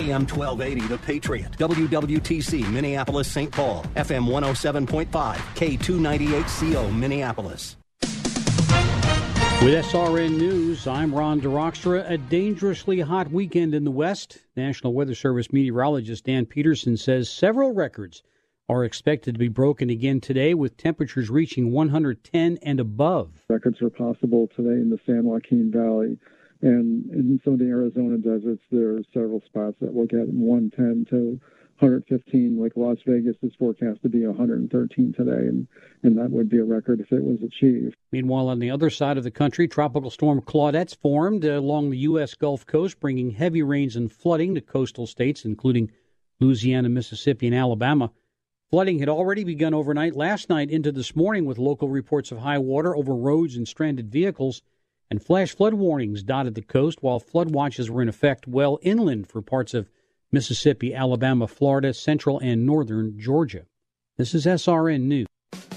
AM 1280, The Patriot. WWTC, Minneapolis, St. Paul. FM 107.5. K298CO, Minneapolis. With SRN News, I'm Ron DeRockstra. A dangerously hot weekend in the West. National Weather Service meteorologist Dan Peterson says several records are expected to be broken again today with temperatures reaching 110 and above. Records are possible today in the San Joaquin Valley. And in some of the Arizona deserts, there are several spots that will get 110 to 115. Like Las Vegas is forecast to be 113 today, and, and that would be a record if it was achieved. Meanwhile, on the other side of the country, Tropical Storm Claudette's formed uh, along the U.S. Gulf Coast, bringing heavy rains and flooding to coastal states, including Louisiana, Mississippi, and Alabama. Flooding had already begun overnight last night into this morning with local reports of high water over roads and stranded vehicles and flash flood warnings dotted the coast while flood watches were in effect well inland for parts of Mississippi, Alabama, Florida, central and northern Georgia. This is SRN News.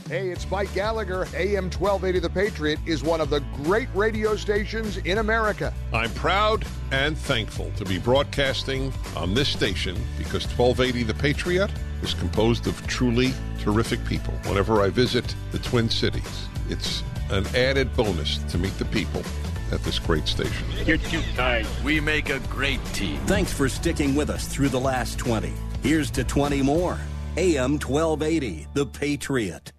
Hey, it's Mike Gallagher. AM 1280 The Patriot is one of the great radio stations in America. I'm proud and thankful to be broadcasting on this station because 1280 The Patriot is composed of truly terrific people. Whenever I visit the Twin Cities, it's an added bonus to meet the people at this great station. You're too kind. We make a great team. Thanks for sticking with us through the last 20. Here's to 20 more. AM 1280, The Patriot.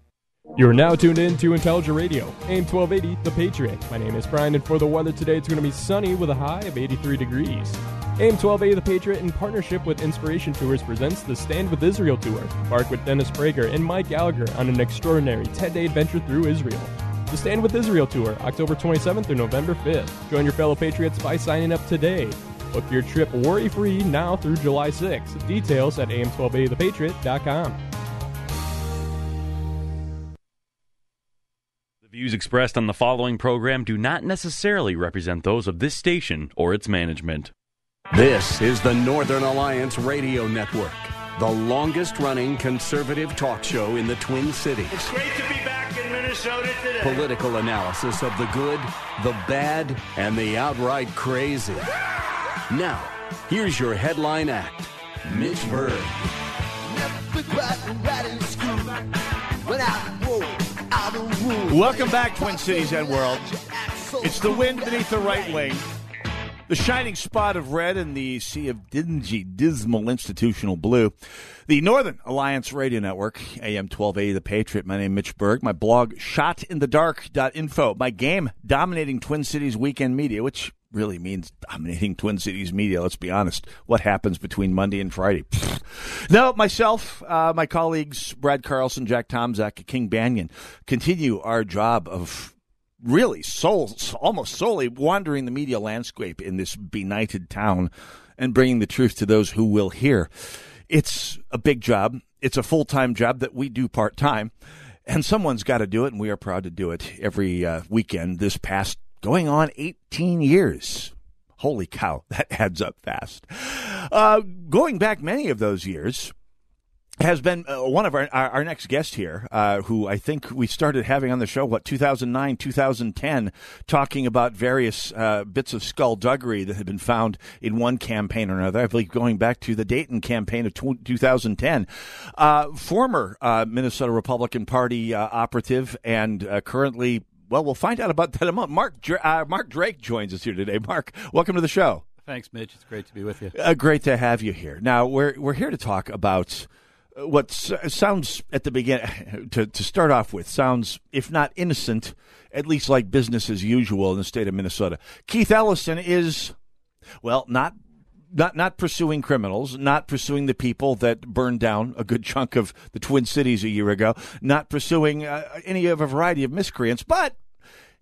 You're now tuned in to Intelligent Radio, AM 1280, The Patriot. My name is Brian, and for the weather today, it's going to be sunny with a high of 83 degrees. AM 1280 The Patriot, in partnership with Inspiration Tours, presents the Stand with Israel Tour. Embark with Dennis Prager and Mike Gallagher on an extraordinary 10 day adventure through Israel. The Stand with Israel Tour, October 27th through November 5th. Join your fellow Patriots by signing up today. Book your trip worry free now through July 6th. Details at am1280thepatriot.com. The views expressed on the following program do not necessarily represent those of this station or its management. This is the Northern Alliance Radio Network, the longest running conservative talk show in the Twin Cities. It's great to be back in Minnesota today. Political analysis of the good, the bad, and the outright crazy. Now, here's your headline act Mitch Berg. Welcome back, Twin Cities and world. It's the wind beneath the right wing. The shining spot of red in the sea of dingy, dismal institutional blue. The Northern Alliance Radio Network, AM 1280 The Patriot. My name is Mitch Berg. My blog, shotinthedark.info. My game, dominating Twin Cities weekend media, which really means dominating Twin Cities media. Let's be honest. What happens between Monday and Friday? no, myself, uh, my colleagues, Brad Carlson, Jack Tomczak, King Banaian, continue our job of really souls, almost solely wandering the media landscape in this benighted town and bringing the truth to those who will hear. It's a big job. It's a full time job that we do part time. And someone's got to do it, and we are proud to do it every uh, weekend this past going on 18 years. Holy cow, that adds up fast. Uh, going back many of those years, has been uh, one of our, our, our next guest here, uh, who I think we started having on the show, what, 2009, 2010, talking about various uh, bits of skullduggery that had been found in one campaign or another. I believe going back to the Dayton campaign of t- 2010. Uh, former uh, Minnesota Republican Party uh, operative and currently, well, we'll find out about that in a moment. Mark, Mark Drake joins us here today. Mark, welcome to the show. Thanks, Mitch. It's great to be with you. great to have you here. Now, we're, we're here to talk about what sounds at the beginning to, to start off with sounds if not innocent at least like business as usual in the state of minnesota keith ellison is well not not not pursuing criminals not pursuing the people that burned down a good chunk of the twin cities a year ago not pursuing uh, any of a variety of miscreants but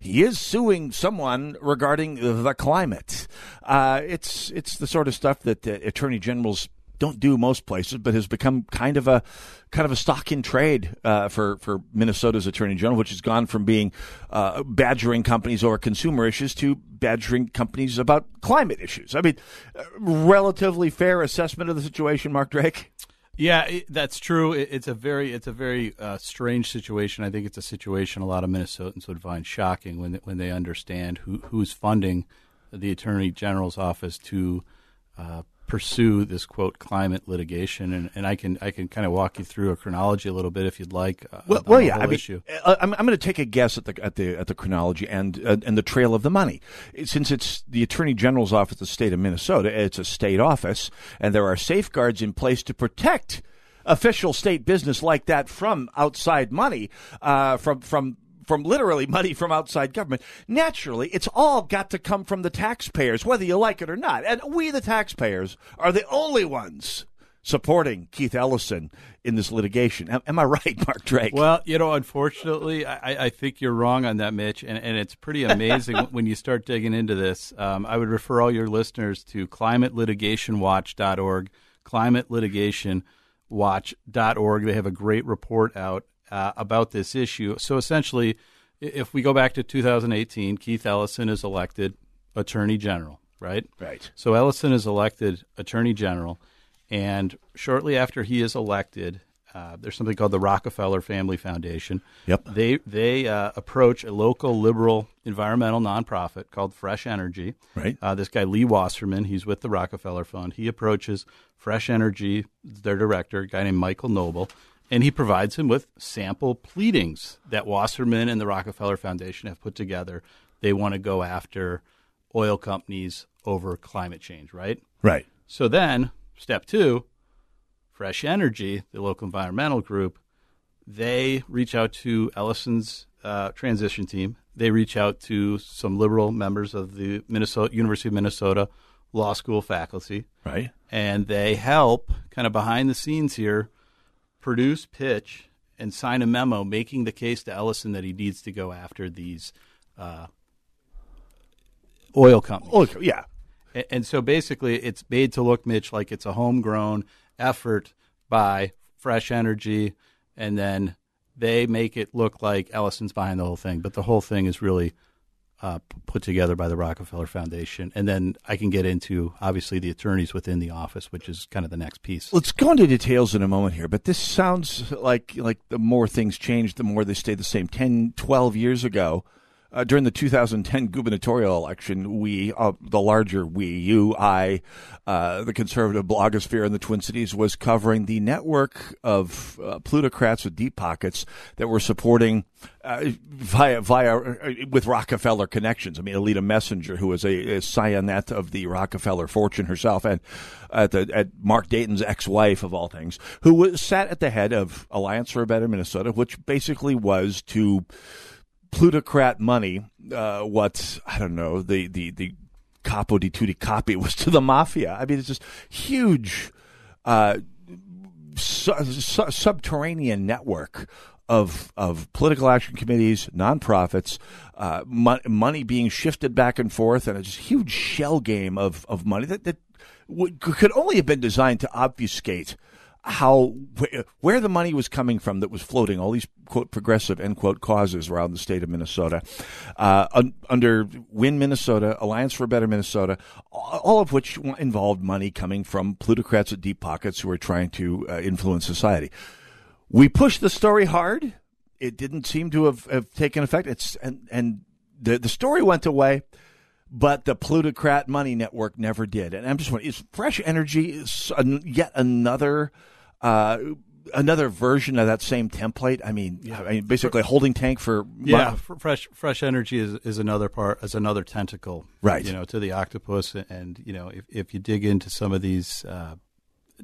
he is suing someone regarding the climate. Uh, it's it's the sort of stuff that uh, attorney generals don't do most places, but has become kind of a kind of a stock in trade uh, for for Minnesota's attorney general, which has gone from being uh, badgering companies over consumer issues to badgering companies about climate issues. I mean, relatively fair assessment of the situation, Mark Drake. Yeah, it, that's true. It, it's a very it's a very uh, strange situation. I think it's a situation a lot of Minnesotans would find shocking when when they understand who who's funding the attorney general's office to uh, pursue this quote climate litigation, and, and I can I can kind of walk you through a chronology a little bit if you'd like. Uh, well, well yeah, I mean, issue. Uh, I'm, I'm going to take a guess at the at the at the chronology and uh, and the trail of the money. Since it's the Attorney General's office of the state of Minnesota, it's a state office, and there are safeguards in place to protect official state business like that from outside money, uh, from from from literally money from outside government. Naturally, it's all got to come from the taxpayers, whether you like it or not. And we, the taxpayers, are the only ones supporting Keith Ellison in this litigation. Am, am I right, Mark Drake? Well, you know, unfortunately, I, I think you're wrong on that, Mitch, and, and it's pretty amazing when you start digging into this. Um, I would refer all your listeners to climatelitigationwatch.org, climatelitigationwatch.org. They have a great report out uh, about this issue. So essentially, if we go back to 2018, Keith Ellison is elected Attorney General, right? Right. So Ellison is elected Attorney General, and shortly after he is elected, uh, there's something called the Rockefeller Family Foundation. Yep. They they uh, approach a local liberal environmental nonprofit called Fresh Energy. Right. Uh, this guy Lee Wasserman, he's with the Rockefeller Fund. He approaches Fresh Energy, their director, a guy named Michael Noble, and he provides him with sample pleadings that Wasserman and the Rockefeller Foundation have put together. They want to go after oil companies over climate change, right? Right. So then, step two, Fresh Energy, the local environmental group, they reach out to Ellison's uh, transition team. They reach out to some liberal members of the Minnesota University of Minnesota law school faculty, right? And they help kind of behind the scenes here produce, pitch, and sign a memo making the case to Ellison that he needs to go after these uh, oil companies. Oil, yeah. And, and so basically, it's made to look, Mitch, like it's a homegrown effort by Fresh Energy, and then they make it look like Ellison's behind the whole thing. But the whole thing is really uh, put together by the Rockefeller Foundation. And then I can get into, obviously, the attorneys within the office, which is kind of the next piece. Let's go into details in a moment here, but this sounds like like the more things change, the more they stay the same. 10, 12 years ago, uh, during the 2010 gubernatorial election, we, uh, the larger we, you, I, uh, the conservative blogosphere in the Twin Cities was covering the network of uh, plutocrats with deep pockets that were supporting uh, via via with Rockefeller connections. I mean, Alida Messinger, who was a, a scionette of the Rockefeller fortune herself, and at, the, at Mark Dayton's ex-wife of all things, who was sat at the head of Alliance for a Better Minnesota, which basically was to plutocrat money, uh, what I don't know, the the the capo di tutti capi was to the mafia. I mean, it's just huge, uh, su- su- subterranean network of of political action committees, nonprofits, uh, mo- money being shifted back and forth, and a just huge shell game of of money that that w- could only have been designed to obfuscate how where the money was coming from that was floating all these quote progressive end quote causes around the state of Minnesota, uh, un, under Win Minnesota, Alliance for Better Minnesota, all of which involved money coming from plutocrats with deep pockets who were trying to uh, influence society. We pushed the story hard. It didn't seem to have, have taken effect. It's and and the the story went away but the plutocrat money network never did. And I'm just wondering, is Fresh Energy is yet another uh, another version of that same template? I mean, yeah, I mean basically a holding tank for yeah. Fresh Fresh Energy is, is another part, is another tentacle, right? You know, to the octopus. And you know, if if you dig into some of these. Uh,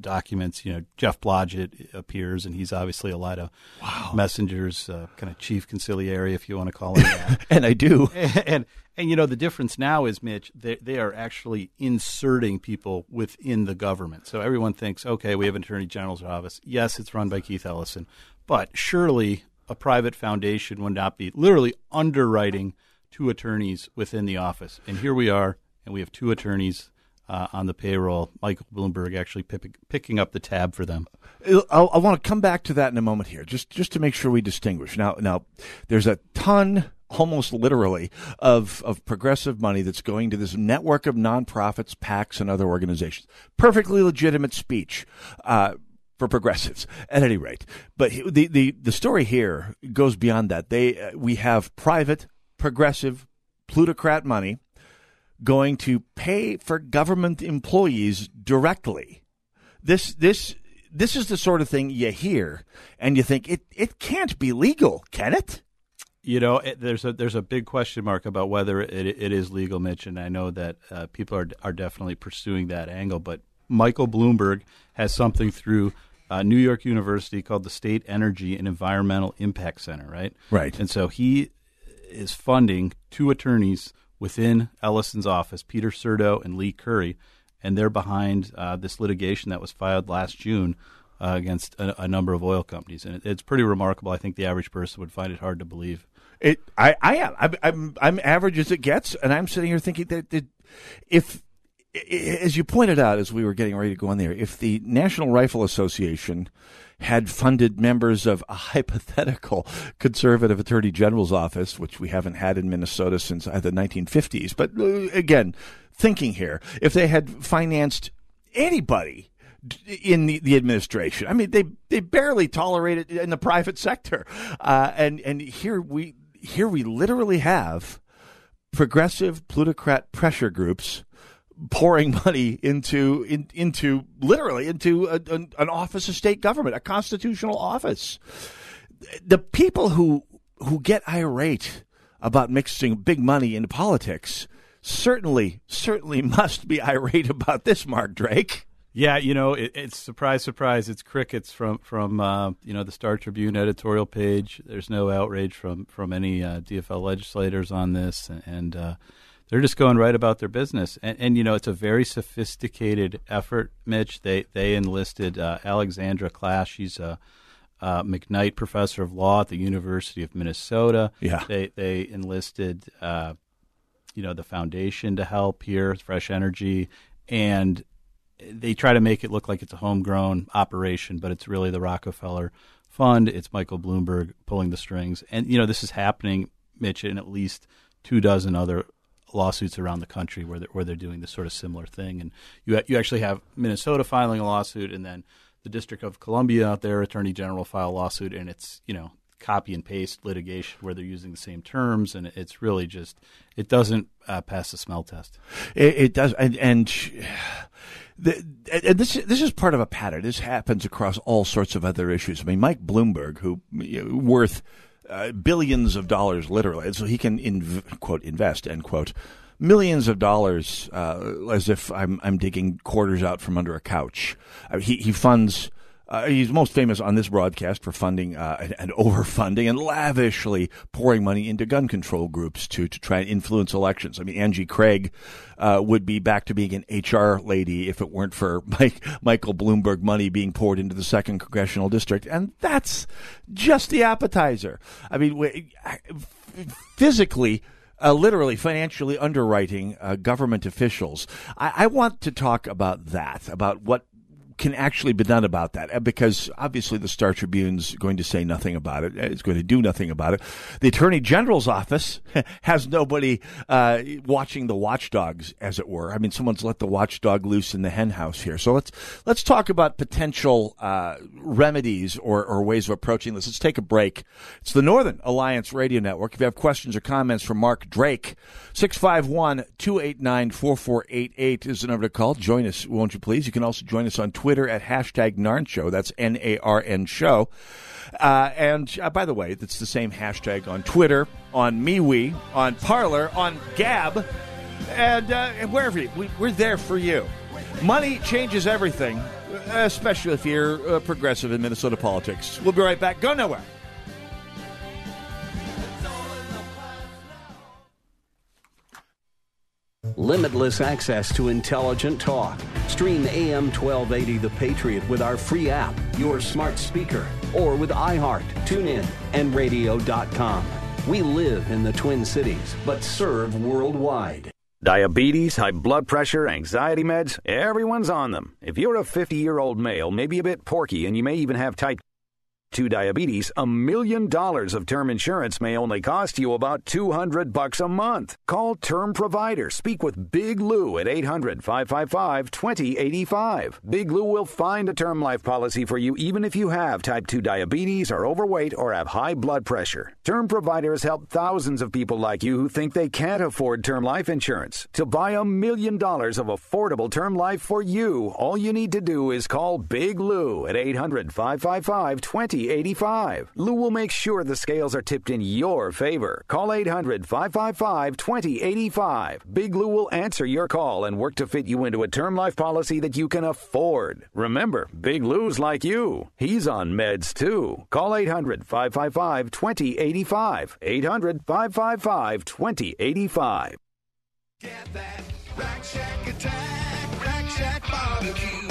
documents, you know, Jeff Blodgett appears, and he's obviously a lot of wow. Messinger's, uh, kind of chief consigliere, if you want to call him that. and I do. And, and, and you know the difference now is, Mitch, they they are actually inserting people within the government. So everyone thinks, okay, we have an attorney general's office. Yes, it's run by Keith Ellison, but surely a private foundation would not be literally underwriting two attorneys within the office. And here we are, and we have two attorneys uh, on the payroll. Michael Bloomberg actually pick, picking up the tab for them. I'll, I want to come back to that in a moment here, just just to make sure we distinguish. Now, now, there's a ton, almost literally, of of progressive money that's going to this network of nonprofits, PACs, and other organizations. Perfectly legitimate speech. Uh, for progressives, at any rate, but the, the the story here goes beyond that. They uh, we have private progressive plutocrat money going to pay for government employees directly. This this this is the sort of thing you hear and you think it it can't be legal, can it? You know, it, there's a there's a big question mark about whether it, it is legal, Mitch, and I know that uh, people are are definitely pursuing that angle. But Michael Bloomberg has something through uh, New York University called the State Energy and Environmental Impact Center, right? Right. And so he is funding two attorneys within Ellison's office, Peter Surdo and Leigh Currie, and they're behind uh, this litigation that was filed last June uh, against a, a, number of oil companies, and it, it's pretty remarkable. I think the average person would find it hard to believe. It, I, I am. I'm, I'm, I'm average as it gets, and I'm sitting here thinking that, that if, as you pointed out, as we were getting ready to go on there, if the National Rifle Association had funded members of a hypothetical conservative attorney general's office, which we haven't had in Minnesota since uh, the 1950s. But uh, again, thinking here, if they had financed anybody in the, the, administration. I mean, they they barely tolerate it in the private sector, uh, and and here we here we literally have progressive plutocrat pressure groups pouring money into in, into literally into a, an, an office of state government, a constitutional office. The people who who get irate about mixing big money into politics certainly certainly must be irate about this, Mark Drake. Yeah, you know, it, it's surprise, surprise. It's crickets from from uh, you know the Star Tribune editorial page. There's no outrage from from any uh, DFL legislators on this, and uh, they're just going right about their business. And, and, you know, it's a very sophisticated effort, Mitch. They they enlisted uh, Alexandra Klass. She's a McKnight professor of law at the University of Minnesota. Yeah. They they enlisted uh, you know the foundation to help here, Fresh Energy, and they try to make it look like it's a homegrown operation, but it's really the Rockefeller Fund. It's Michael Bloomberg pulling the strings, and you know this is happening, Mitch, in at least two dozen other lawsuits around the country where they're, where they're doing this sort of similar thing. And you you actually have Minnesota filing a lawsuit, and then the District of Columbia out there, Attorney General file a lawsuit, and it's you know copy and paste litigation where they're using the same terms, and it's really just it doesn't uh, pass the smell test. It, it does, and. and the, and this this is part of a pattern. This happens across all sorts of other issues. I mean, Mike Bloomberg, who you know, worth uh, billions of dollars, literally. so he can inv- quote invest end quote millions of dollars uh, as if I'm I'm digging quarters out from under a couch. Uh, he he funds uh, he's most famous on this broadcast for funding uh, and, and, overfunding and lavishly pouring money into gun control groups to to try and influence elections. I mean, Angie Craig uh, would be back to being an HR lady if it weren't for Mike, Michael Bloomberg money being poured into the second congressional district, and that's just the appetizer. I mean, physically. Uh, literally financially underwriting uh, government officials. I, I, want to talk about that, about what can actually be done about that? Uh, because obviously the Star Tribune's going to say nothing about it. It's going to do nothing about it. The Attorney General's office has nobody uh, watching the watchdogs, as it were. I mean, someone's let the watchdog loose in the henhouse here. So let's let's talk about potential uh, remedies or, or ways of approaching this. Let's take a break. It's the Northern Alliance Radio Network. If you have questions or comments for Mark Drake, 651 289 4488 is the number to call. Join us, won't you please? You can also join us on Twitter Twitter at hashtag Narn Show. That's N A R N Show. Uh, and uh, by the way, it's the same hashtag on Twitter, on MeWe, on Parler, on Gab, and, uh, and wherever you, we, we're there for you. Money changes everything, especially if you're progressive in Minnesota politics. We'll be right back. Go nowhere. Limitless access to intelligent talk. Stream AM 1280 The Patriot with our free app, your smart speaker, or with iHeart, TuneIn, and radio.com. We live in the Twin Cities, but serve worldwide. Diabetes, high blood pressure, anxiety meds, everyone's on them. If you're a 50 year old male, maybe a bit porky, and you may even have type 2 diabetes, a million dollars of term insurance may only cost you about 200 bucks a month. Call Term Provider. Speak with Big Lou at 800-555-2085. Big Lou will find a term life policy for you even if you have type 2 diabetes, are overweight, or have high blood pressure. Term Provider has helped thousands of people like you who think they can't afford term life insurance. To buy a million dollars of affordable term life for you, all you need to do is call Big Lou at 800-555-2085. 2085. Lou will make sure the scales are tipped in your favor. Call 800 555 2085. Big Lou will answer your call and work to fit you into a term life policy that you can afford. Remember, Big Lou's like you. He's on meds too. Call 800 555 2085. 800 555 2085. Get that Rack Shack attack, Rack Shack barbecue.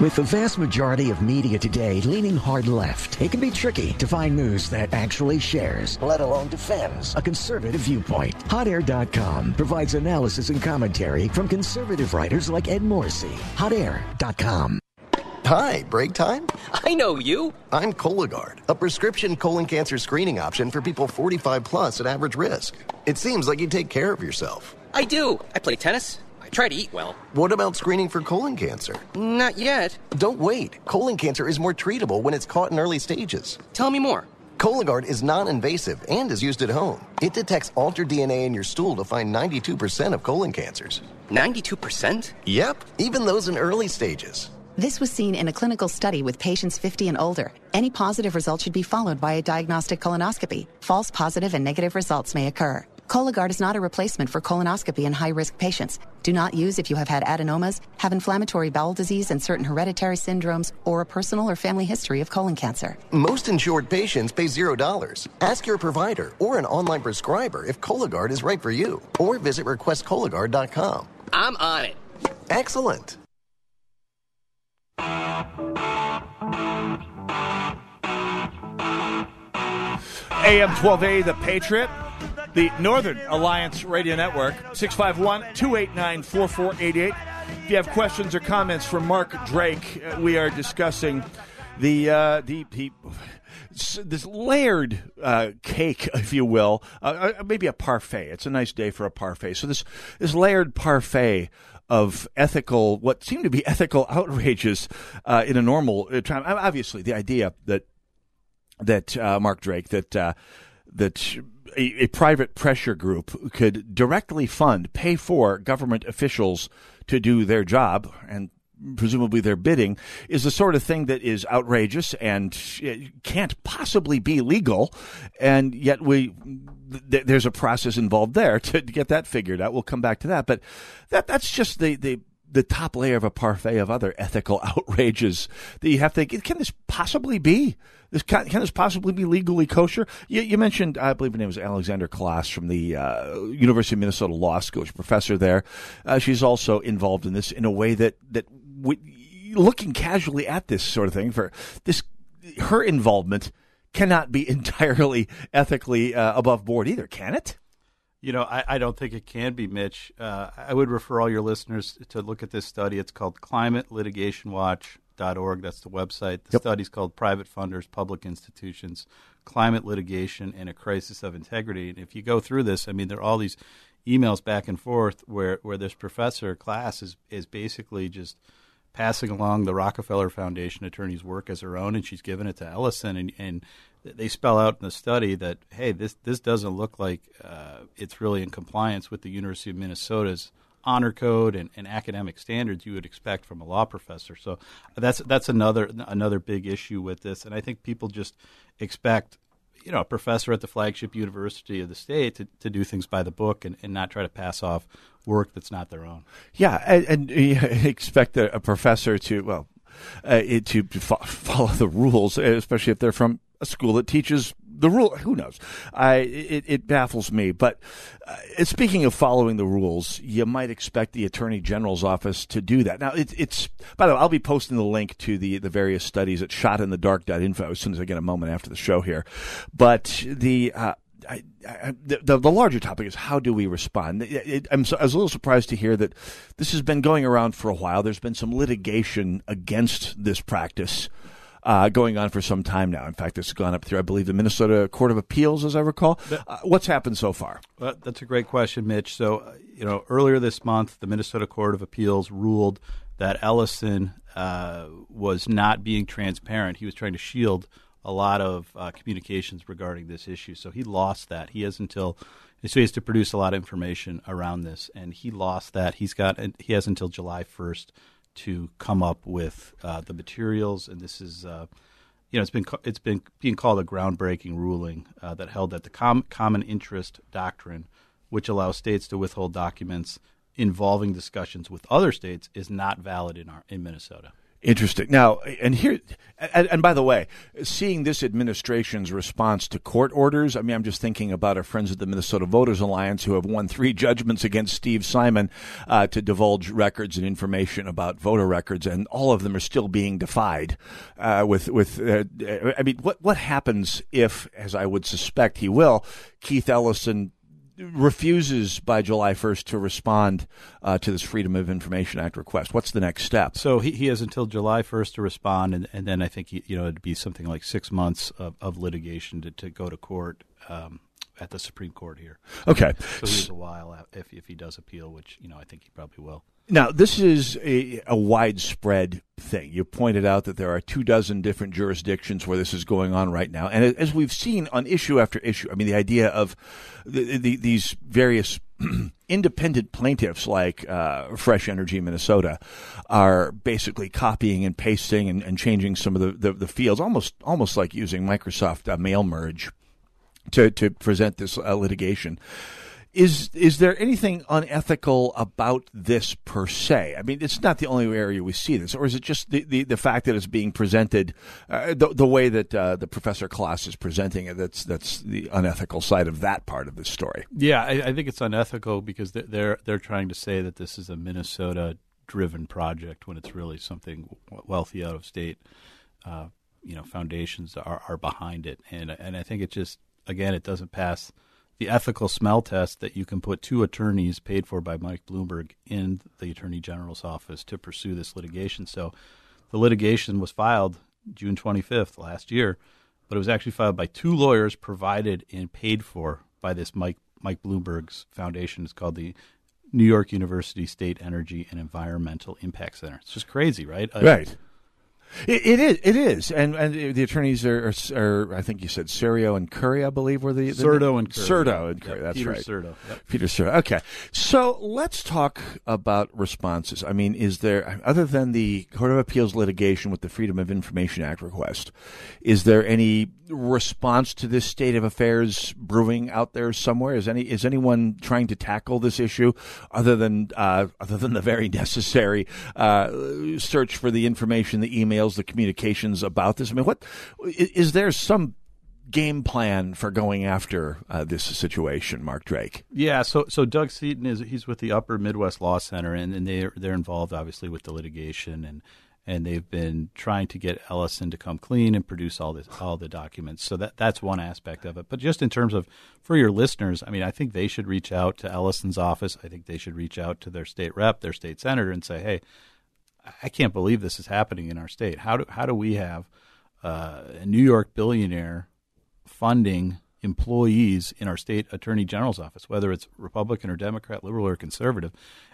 With the vast majority of media today leaning hard left, it can be tricky to find news that actually shares, let alone defends, a conservative viewpoint. HotAir.com provides analysis and commentary from conservative writers like Ed Morrissey. HotAir.com. Hi, break time? I know you. I'm Cologuard, a prescription colon cancer screening option for people 45 plus at average risk. It seems like you take care of yourself. I do. I play tennis. I try to eat well. What about screening for colon cancer? Not yet. Don't wait. Colon cancer is more treatable when it's caught in early stages. Tell me more. Cologuard is non invasive and is used at home. It detects altered DNA in your stool to find 92% of colon cancers. 92%? Yep, even those in early stages. This was seen in a clinical study with patients 50 and older. Any positive result should be followed by a diagnostic colonoscopy. False positive and negative results may occur. Cologuard is not a replacement for colonoscopy in high risk patients. Do not use if you have had adenomas, have inflammatory bowel disease and certain hereditary syndromes, or a personal or family history of colon cancer. Most insured patients pay $0. Ask your provider or an online prescriber if Cologuard is right for you, or visit requestcologuard.com. I'm on it. Excellent. AM 12A, The Patriot, the Northern Alliance Radio Network, 651 289 4488. If you have questions or comments for Mark Drake, uh, we are discussing the, uh, the, the this layered uh, cake, if you will, uh, uh, maybe a parfait. It's a nice day for a parfait. So this this layered parfait of ethical, what seem to be ethical outrages uh, in a normal uh, time. Obviously, the idea that that uh, Mark Drake that uh, that a, a private pressure group could directly fund, pay for government officials to do their job and presumably their bidding is the sort of thing that is outrageous and can't possibly be legal. And yet we th- there's a process involved there to, get that figured out. We'll come back to that. But that that's just the the the top layer of a parfait of other ethical outrages that you have to can this possibly be this can, can this possibly be legally kosher? You, you mentioned, I believe her name was Alexander Klass from the uh, University of Minnesota Law School, she's a professor there. Uh, she's also involved in this in a way that that we, looking casually at this sort of thing for this, her involvement cannot be entirely ethically uh, above board either, can it? You know, I, I don't think it can be, Mitch. Uh, I would refer all your listeners to look at this study. It's called climatelitigationwatch.org. That's the website. The Yep. study's called Private Funders, Public Institutions, Climate Litigation, and a Crisis of Integrity. And if you go through this, I mean, there are all these emails back and forth where, where this professor Klass is, is basically just passing along the Rockefeller Foundation attorney's work as her own, and she's given it to Ellison, and, and they spell out in the study that hey, this this doesn't look like uh, it's really in compliance with the University of Minnesota's honor code and, and academic standards you would expect from a law professor. So that's that's another another big issue with this, and I think people just expect you know a professor at the flagship university of the state to, to do things by the book and, and not try to pass off work that's not their own. Yeah, and, and expect a, a professor to well uh, to fo- follow the rules, especially if they're from a school that teaches the rule. Who knows? I it, it baffles me. But uh, speaking of following the rules, you might expect the attorney general's office to do that. Now, it, it's by the way, I'll be posting the link to the the various studies at shotinthedark.info as soon as I get a moment after the show here. But the uh, I, I, the, the larger topic is how do we respond? It, it, so, I was a little surprised to hear that this has been going around for a while. There's been some litigation against this practice uh, going on for some time now. In fact, it's gone up through, I believe, the Minnesota Court of Appeals, as I recall. Uh, what's happened so far? Well, that's a great question, Mitch. So, uh, you know, earlier this month, the Minnesota Court of Appeals ruled that Ellison uh, was not being transparent. He was trying to shield a lot of uh, communications regarding this issue. So he lost that. He has until so he has to produce a lot of information around this, and he lost that. He's got he has until July first to come up with uh, the materials, and this is. Uh, you know, it's been it's been being called a groundbreaking ruling uh, that held that the com- common interest doctrine, which allows states to withhold documents involving discussions with other states, is not valid in our in Minnesota. Interesting. Now, and here, and, and, by the way, seeing this administration's response to court orders, I mean, I'm just thinking about our friends at the Minnesota Voters Alliance who have won three judgments against Steve Simon uh, to divulge records and information about voter records, and all of them are still being defied. Uh, with, with, uh, I mean, what what happens if, as I would suspect he will, Keith Ellison refuses by July 1st to respond uh, to this Freedom of Information Act request. What's the next step? So he, he has until July 1st to respond, and, and then I think he, you know it'd be something like six months of, of litigation to, to go to court. Um, at the Supreme Court here. Okay. So he has a while if, if he does appeal, which, you know, I think he probably will. Now, this is a, a, widespread thing. You pointed out that there are two dozen different jurisdictions where this is going on right now. And as we've seen on issue after issue, I mean, the idea of the, the, these various independent plaintiffs like uh, Fresh Energy Minnesota are basically copying and pasting and, and changing some of the, the, the, fields, almost almost like using Microsoft uh, mail merge to, to present this uh, litigation. Is is there anything unethical about this per se? I mean, it's not the only area we see this, or is it just the, the, the fact that it's being presented uh, the, the way that uh, the Professor Klass is presenting it? That's that's the unethical side of that part of the story. Yeah, I, I think it's unethical because they're they're trying to say that this is a Minnesota driven project when it's really something wealthy out of state. Uh, you know, foundations are, are behind it, and and I think it just again it doesn't pass the ethical smell test that you can put two attorneys paid for by Mike Bloomberg in the Attorney General's office to pursue this litigation. So the litigation was filed June 25th last year, but it was actually filed by two lawyers provided and paid for by this Mike Mike Bloomberg's foundation. It's called the New York University State Energy and Environmental Impact Center. It's just crazy, right? Right. It, it is. It is, and and the attorneys are, are, are, I think you said Serio and Currie, I believe, were the, the Surdo and Currie. And Currie. Yep, that's Peter right. Surdo. Yep. Peter Surdo. Okay, so let's talk about responses. I mean, is there other than the Court of Appeals litigation with the Freedom of Information Act request, is there any response to this state of affairs brewing out there somewhere? Is any is anyone trying to tackle this issue other than uh, other than the very necessary uh, search for the information, the emails, the communications about this? I mean, what is there some game plan for going after uh, this situation, Mark Drake? Yeah, so so Doug Seaton is he's with the Upper Midwest Law Center, and, and they they're involved obviously with the litigation and and they've been trying to get Ellison to come clean and produce all this all the documents. So that that's one aspect of it. But just in terms of for your listeners, I mean, I think they should reach out to Ellison's office. I think they should reach out to their state rep, their state senator, and say, "Hey, I can't believe this is happening in our state. How do how do we have uh, a New York billionaire funding?" employees in our state attorney general's office, whether it's Republican or Democrat, liberal or conservative,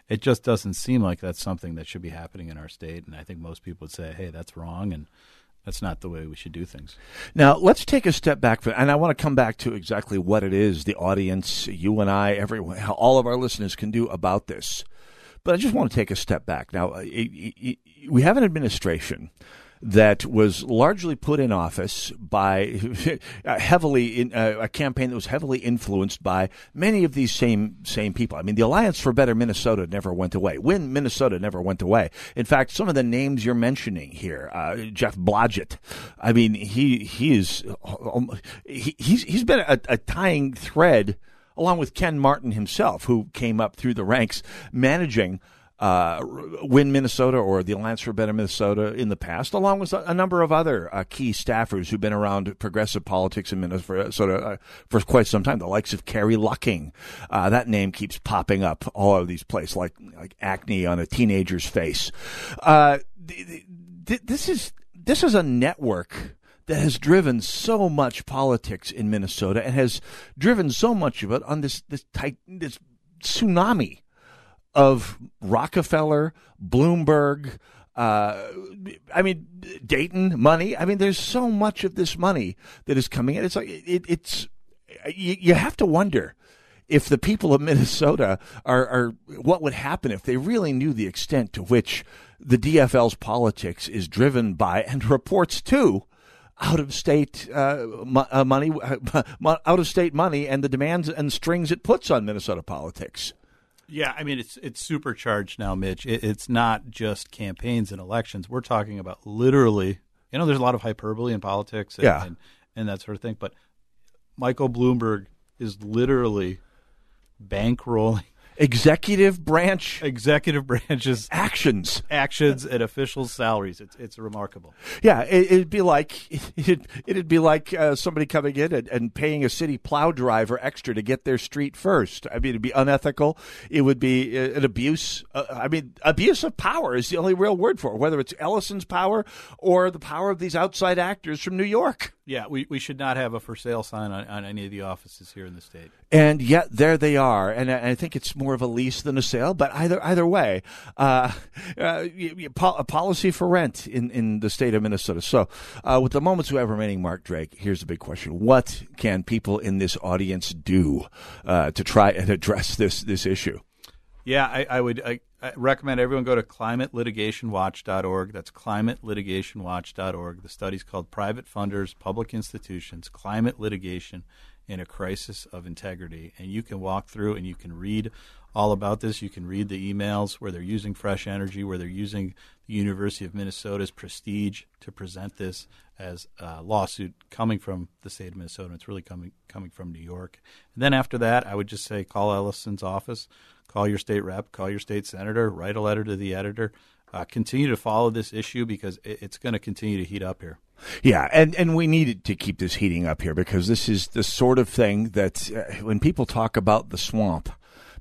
it just doesn't seem like that's something that should be happening in our state. And I think most people would say, hey, that's wrong. And that's not the way we should do things. Now, let's take a step back, for, and I want to come back to exactly what it is the audience, you and I, everyone, all of our listeners can do about this. But I just want to take a step back. Now, we have an administration that was largely put in office by heavily in, uh, a campaign that was heavily influenced by many of these same same people. I mean, the Alliance for Better Minnesota never went away. Win Minnesota never went away. In fact, some of the names you're mentioning here, uh, Jeff Blodgett. I mean, he he is um, he, he's he's been a, a tying thread along with Ken Martin himself, who came up through the ranks managing uh, Win Minnesota or the Alliance for Better Minnesota in the past, along with a, number of other uh, key staffers who've been around progressive politics in Minnesota uh, for quite some time. The likes of Carrie Lucking, uh, that name keeps popping up all over these places, like like acne on a teenager's face. Uh, this is this is a network that has driven so much politics in Minnesota and has driven so much of it on this this tight, this tsunami of Rockefeller, Bloomberg, uh, I mean Dayton money. I mean, there's so much of this money that is coming in. It's like it, it's you, you have to wonder if the people of Minnesota are, are what would happen if they really knew the extent to which the DFL's politics is driven by and reports to out of state uh, uh, money, out of state money, and the demands and strings it puts on Minnesota politics. Yeah, I mean it's it's supercharged now, Mitch. It, it's not just campaigns and elections. We're talking about literally. You know, there's a lot of hyperbole in politics, and, yeah. and, and that sort of thing. But Michael Bloomberg is literally bankrolling executive branch executive branches. actions. Actions and officials salaries. It's it's remarkable. Yeah it, would be like it'd, it'd be like uh, somebody coming in and, and, paying a city plow driver extra to get their street first. I mean it'd be unethical. It would be uh, an abuse uh, i mean abuse of power is the only real word for it whether it's ellison's power or the power of these outside actors from new york yeah, we, we should not have a for sale sign on, on any of the offices here in the state. And yet there they are, and I, I think it's more of a lease than a sale. But either either way, uh, uh, a policy for rent in, in the state of Minnesota. So, uh, with the moments we have remaining, Mark Drake, here's the big question: What can people in this audience do uh, to try and address this this issue? Yeah, I, I would I, I, recommend everyone go to climatelitigationwatch.org. That's climatelitigationwatch.org. The study's called Private Funders, Public Institutions, Climate Litigation in a Crisis of Integrity. And you can walk through and you can read all about this. You can read the emails where they're using fresh energy, where they're using the University of Minnesota's prestige to present this as a lawsuit coming from the state of Minnesota. It's really coming coming from New York. And then after that, I would just say call Ellison's office call your state rep, call your state senator, write a letter to the editor. Uh, continue to follow this issue because it's going to continue to heat up here. Yeah, and, and we needed to keep this heating up here because this is the sort of thing that uh, when people talk about the swamp,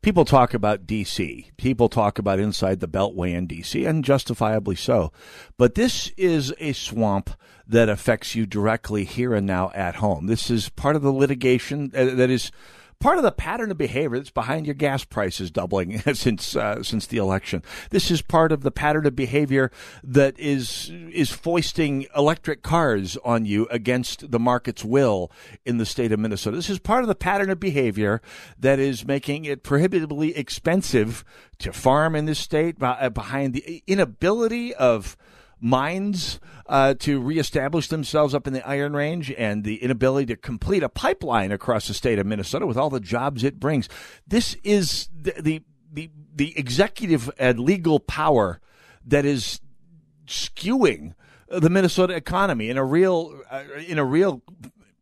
people talk about D.C., people talk about inside the Beltway in D.C., and justifiably so. But this is a swamp that affects you directly here and now at home. This is part of the litigation uh, that is part of the pattern of behavior that's behind your gas prices doubling since uh, since the election. This is part of the pattern of behavior that is is foisting electric cars on you against the market's will in the state of Minnesota. This is part of the pattern of behavior that is making it prohibitively expensive to farm in this state uh, behind the inability of mines uh, to reestablish themselves up in the Iron Range and the inability to complete a pipeline across the state of Minnesota with all the jobs it brings. This is the the the, the executive and legal power that is skewing the Minnesota economy in a real uh, in a real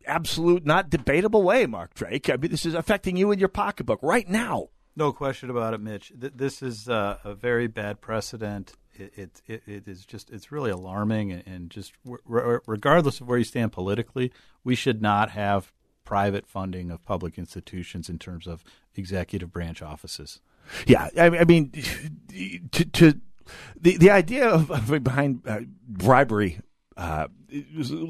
absolute not debatable way Mark Drake. I mean this is affecting you in your pocketbook right now. No question about it Mitch. This is uh, a very bad precedent it, it, it is just it's really alarming and, and just re- regardless of where you stand politically, we should not have private funding of public institutions in terms of executive branch offices. Yeah, I, I mean, to, to the the idea of, of behind uh, bribery uh,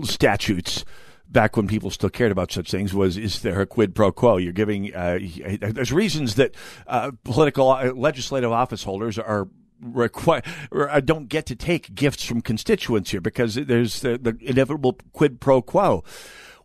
statutes back when people still cared about such things was is there a quid pro quo you're giving uh, there's reasons that uh, political uh, legislative office holders are require I don't get to take gifts from constituents here because there's the, the inevitable quid pro quo.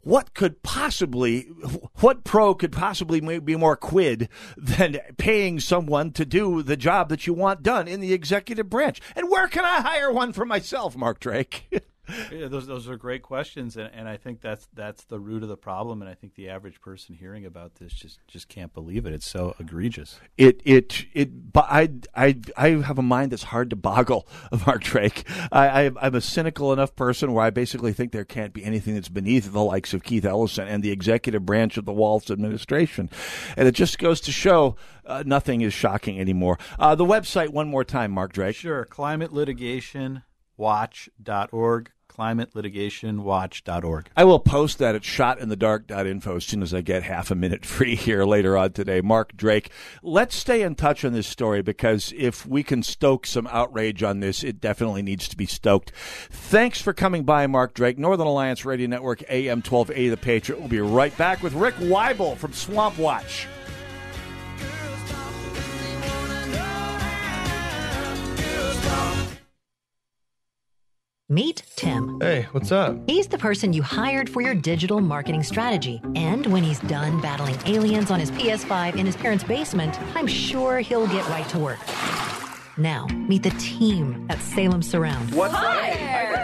What could possibly, what pro could possibly be more quid than paying someone to do the job that you want done in the executive branch? And where can I hire one for myself, Mark Drake? Yeah, those those are great questions, and, and I think that's that's the root of the problem. And I think the average person hearing about this just just can't believe it. It's so egregious. It it it. But I I I have a mind that's hard to boggle, Mark Drake. I, I I'm a cynical enough person where I basically think there can't be anything that's beneath the likes of Keith Ellison and the executive branch of the Walz administration, and it just goes to show uh, nothing is shocking anymore. Uh, the website one more time, Mark Drake. Sure, climatelitigation.watch.org climatelitigationswatch.org. I will post that at shotinthedark.info as soon as I get half a minute free here later on today. Mark Drake, let's stay in touch on this story because if we can stoke some outrage on this, it definitely needs to be stoked. Thanks for coming by, Mark Drake. Northern Alliance Radio Network, AM 1280 The Patriot. We'll be right back with Rick Weible from Swamp Watch. Meet Tim. Hey, what's up? He's the person you hired for your digital marketing strategy. And when he's done battling aliens on his PS5 in his parents' basement, I'm sure he'll get right to work. Now, meet the team at Salem Surround. What's Hi.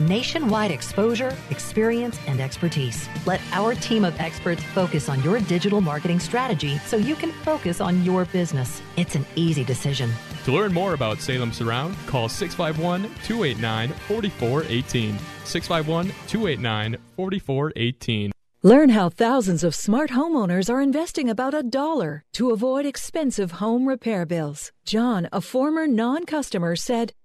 Nationwide exposure, experience, and expertise. Let our team of experts focus on your digital marketing strategy so you can focus on your business. It's an easy decision. To learn more about Salem Surround, call 651 289 4418. 651 289 4418. Learn how thousands of smart homeowners are investing about a dollar to avoid expensive home repair bills. John, a former non customer, said,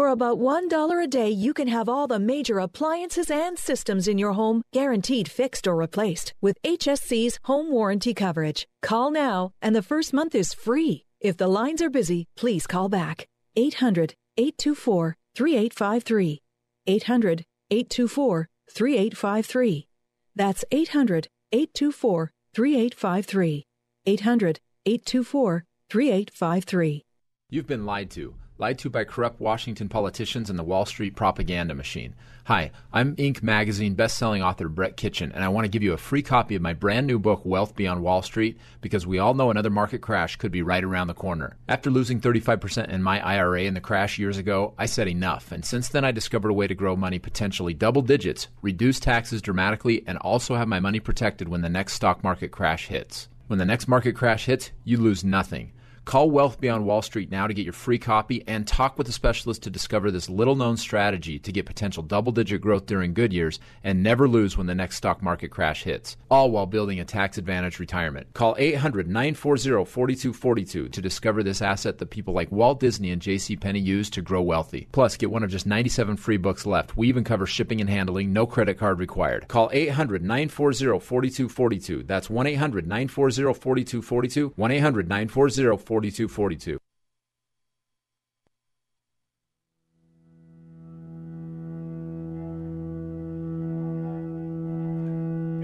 For about $1 a day, you can have all the major appliances and systems in your home guaranteed fixed or replaced with HSC's home warranty coverage. Call now, and the first month is free. If the lines are busy, please call back. 800 824 3853. 800 824 3853. That's 800 824 3853. 800 824 3853. You've been lied to. Lied to by corrupt Washington politicians and the Wall Street propaganda machine. Hi, I'm Inc. magazine best-selling author Brett Kitchen, and I want to give you a free copy of my brand new book Wealth Beyond Wall Street because we all know another market crash could be right around the corner. After losing 35% in my IRA in the crash years ago, I said enough, and since then I discovered a way to grow money potentially double digits, reduce taxes dramatically, and also have my money protected when the next stock market crash hits. When the next market crash hits, you lose nothing. Call Wealth Beyond Wall Street now to get your free copy and talk with a specialist to discover this little known strategy to get potential double digit growth during good years and never lose when the next stock market crash hits, all while building a tax advantage retirement. Call 800 940 4242 to discover this asset that people like Walt Disney and J.C. Penney use to grow wealthy. Plus, get one of just 97 free books left. We even cover shipping and handling, no credit card required. Call 800 940 4242. That's 1 800 940 4242. 1 800 940 4242.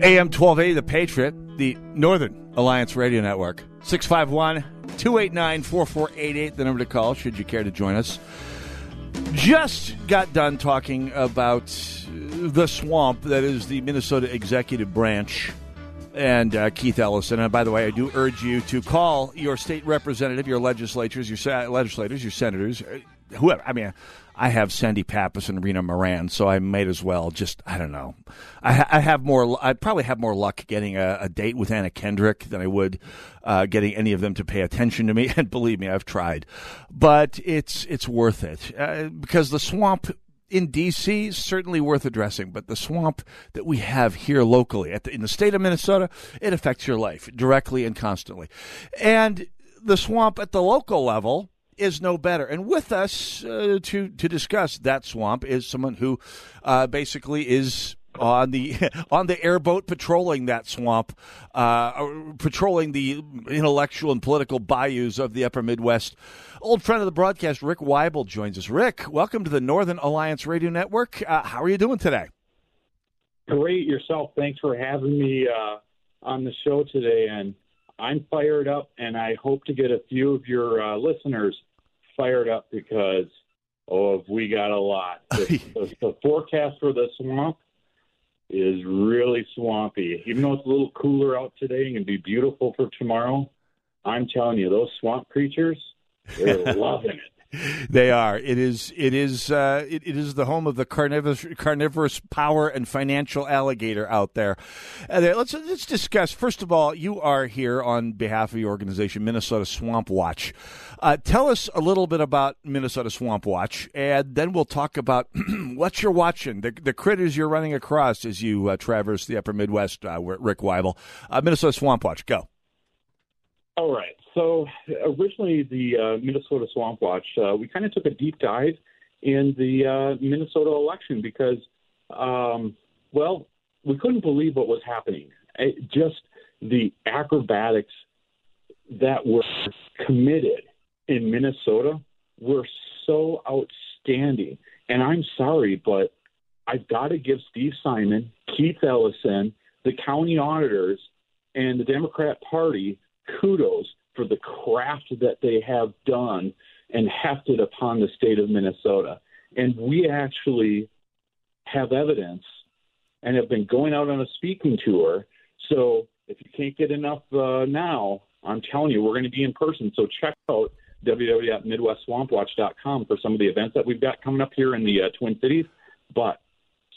AM 1280, The Patriot, the Northern Alliance Radio Network. 651 289 4488, the number to call should you care to join us. Just got done talking about the swamp that is the Minnesota executive branch and uh, Keith Ellison. And by the way, I do urge you to call your state representative, your legislatures, your legislators, your senators, uh, whoever. I mean, I have Sandy Pappas and Rena Moran, so I might as well just I don't know. I, ha- I have more. I'd probably have more luck getting a, a date with Anna Kendrick than I would uh, getting any of them to pay attention to me. And believe me, I've tried, but it's it's worth it uh, because the swamp in D.C. certainly worth addressing, but the swamp that we have here locally the, in the state of Minnesota, it affects your life directly and constantly. And the swamp at the local level is no better. And with us uh, to to discuss that swamp is someone who uh, basically is on the on the airboat patrolling that swamp, uh, patrolling the intellectual and political bayous of the Upper Midwest. Old friend of the broadcast, Rick Weible, joins us. Rick, welcome to the Northern Alliance Radio Network. Uh, how are you doing today? Great yourself. Thanks for having me uh, on the show today, and I'm fired up, and I hope to get a few of your uh, listeners fired up because oh, we got a lot. The, the, the forecast for the swamp is really swampy. Even though it's a little cooler out today and be beautiful for tomorrow, I'm telling you, those swamp creatures, they're loving it. They are. It is. It is. Uh, it, it is the home of the carnivorous, carnivorous power and financial alligator out there. Uh, let's let's discuss. First of all, you are here on behalf of your organization, Minnesota Swamp Watch. Uh, tell us a little bit about Minnesota Swamp Watch, and then we'll talk about what you're watching, the, the critters you're running across as you uh, traverse the Upper Midwest. Uh, Rick Weible, uh, Minnesota Swamp Watch. Go. All right. So originally, the uh, Minnesota Swamp Watch, uh, we kind of took a deep dive in the uh, Minnesota election because, um, well, we couldn't believe what was happening. It, just the acrobatics that were committed in Minnesota were so outstanding. And I'm sorry, but I've got to give Steve Simon, Keith Ellison, the county auditors, and the Democrat Party kudos for the craft that they have done and hefted upon the state of Minnesota. And we actually have evidence and have been going out on a speaking tour. So if you can't get enough uh, now, I'm telling you, we're going to be in person. So check out www.midwestswampwatch.com for some of the events that we've got coming up here in the uh, Twin Cities. But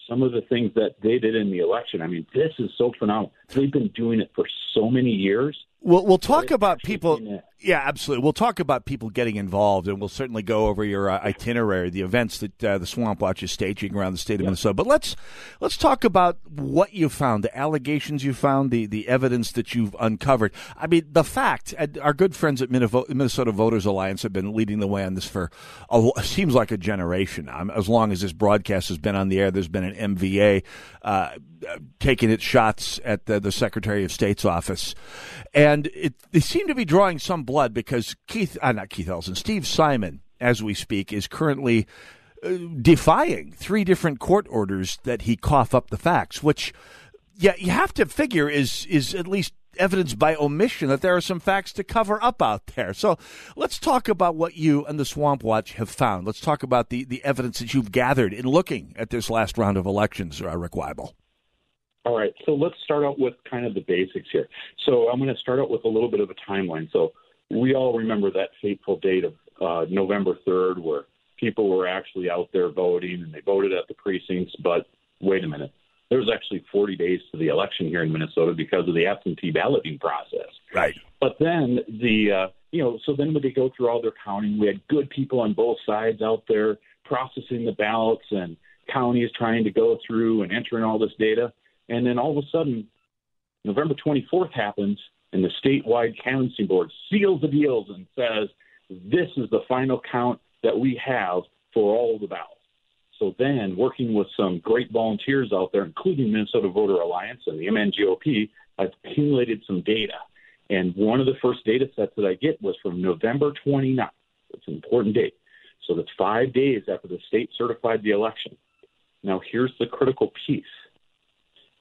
some of the things that they did in the election, I mean, this is so phenomenal. They've been doing it for so many years. We'll, we'll talk about people. Yeah, absolutely. We'll talk about people getting involved, and we'll certainly go over your uh, itinerary, the events that uh, the Swamp Watch is staging around the state of Minnesota. But let's let's talk about what you found, the allegations you found, the the evidence that you've uncovered. I mean, the fact. Our good friends at Minnesota Voters Alliance have been leading the way on this for a, seems like a generation. As long as this broadcast has been on the air, there's been an MVA uh, taking its shots at the, the Secretary of State's office, and it, they seem to be drawing some blood because Keith, uh, not Keith Ellison, Steve Simon, as we speak, is currently uh, defying three different court orders that he cough up the facts, which, yeah, you have to figure is is at least evidence by omission that there are some facts to cover up out there. So let's talk about what you and the Swamp Watch have found. Let's talk about the, the evidence that you've gathered in looking at this last round of elections, uh, Rick Weible. All right, so let's start out with kind of the basics here. So I'm going to start out with a little bit of a timeline. So we all remember that fateful date of uh, November 3rd, where people were actually out there voting and they voted at the precincts. But wait a minute, there was actually 40 days to the election here in Minnesota because of the absentee balloting process. Right. But then the uh, you know so then when they go through all their counting, we had good people on both sides out there processing the ballots and counties trying to go through and entering all this data. And then all of a sudden, November 24th happens, and the statewide canvassing board seals the deals and says, this is the final count that we have for all the ballots. So then, working with some great volunteers out there, including Minnesota Voter Alliance and the MNGOP, I've accumulated some data. And one of the first data sets that I get was from November 29th. It's an important date. So that's five days after the state certified the election. Now, here's the critical piece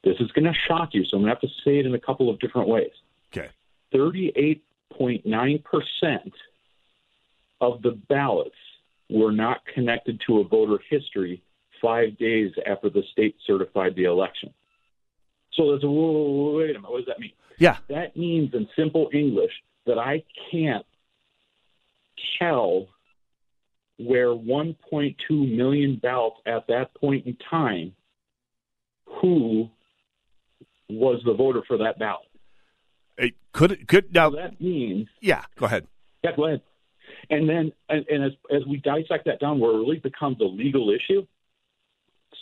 this is going to shock you, so I'm going to have to say it in a couple of different ways. Okay. 38.9% of the ballots were not connected to a voter history five days after the state certified the election. So there's a wait a minute, what does that mean? Yeah. That means in simple English that I can't tell where 1.2 million ballots at that point in time who was the voter for that ballot. It could could now so that means yeah. Go ahead. Yeah, go ahead. And then and, and as as we dissect that down, where it really becomes a legal issue.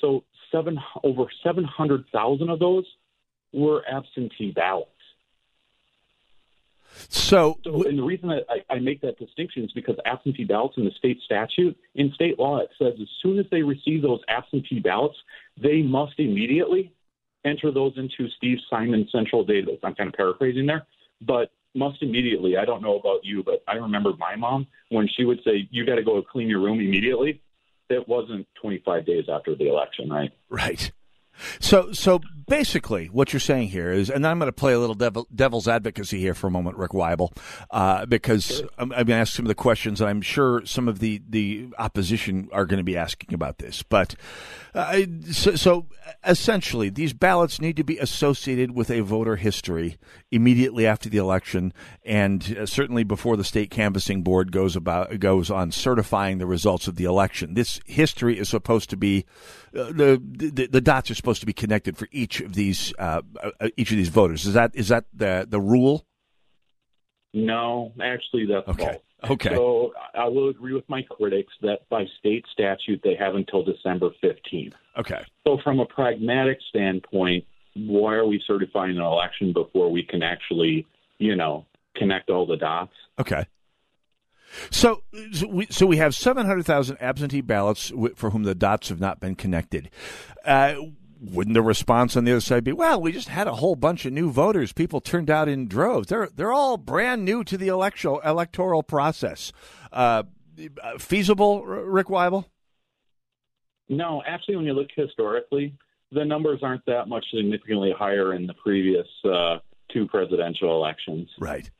So seven over seven hundred thousand of those were absentee ballots. So, so and the reason that I, I make that distinction is because absentee ballots in the state statute, in state law, it says as soon as they receive those absentee ballots, they must immediately enter those into Steve Simon central database. I'm kind of paraphrasing there, but must immediately. I don't know about you, but I remember my mom when she would say, "You got to go clean your room immediately." It wasn't 25 days after the election, right? Right. So, so basically, what you're saying here is, and I'm going to play a little devil, devil's advocacy here for a moment, Rick Weible, uh, because I'm, I'm going to ask some of the questions, and I'm sure some of the, the opposition are going to be asking about this. But uh, so, so essentially, these ballots need to be associated with a voter history immediately after the election, and uh, certainly before the state canvassing board goes about goes on certifying the results of the election. This history is supposed to be uh, the, the the dots are supposed to be connected for each of these uh, uh, each of these voters. Is that is that the the rule? No, actually, that's Okay. false. Okay. So I will agree with my critics that by state statute they have until December 15th. Okay. So from a pragmatic standpoint, why are we certifying an election before we can actually, you know, connect all the dots? Okay. So, so we, so we have 700,000 absentee ballots for whom the dots have not been connected. Uh, wouldn't the response on the other side be, well, we just had a whole bunch of new voters. People turned out in droves. They're, they're all brand new to the electoral, electoral process. Uh, feasible, Rick Weible? No, actually, when you look historically, the numbers aren't that much significantly higher in the previous uh, two presidential elections. Right.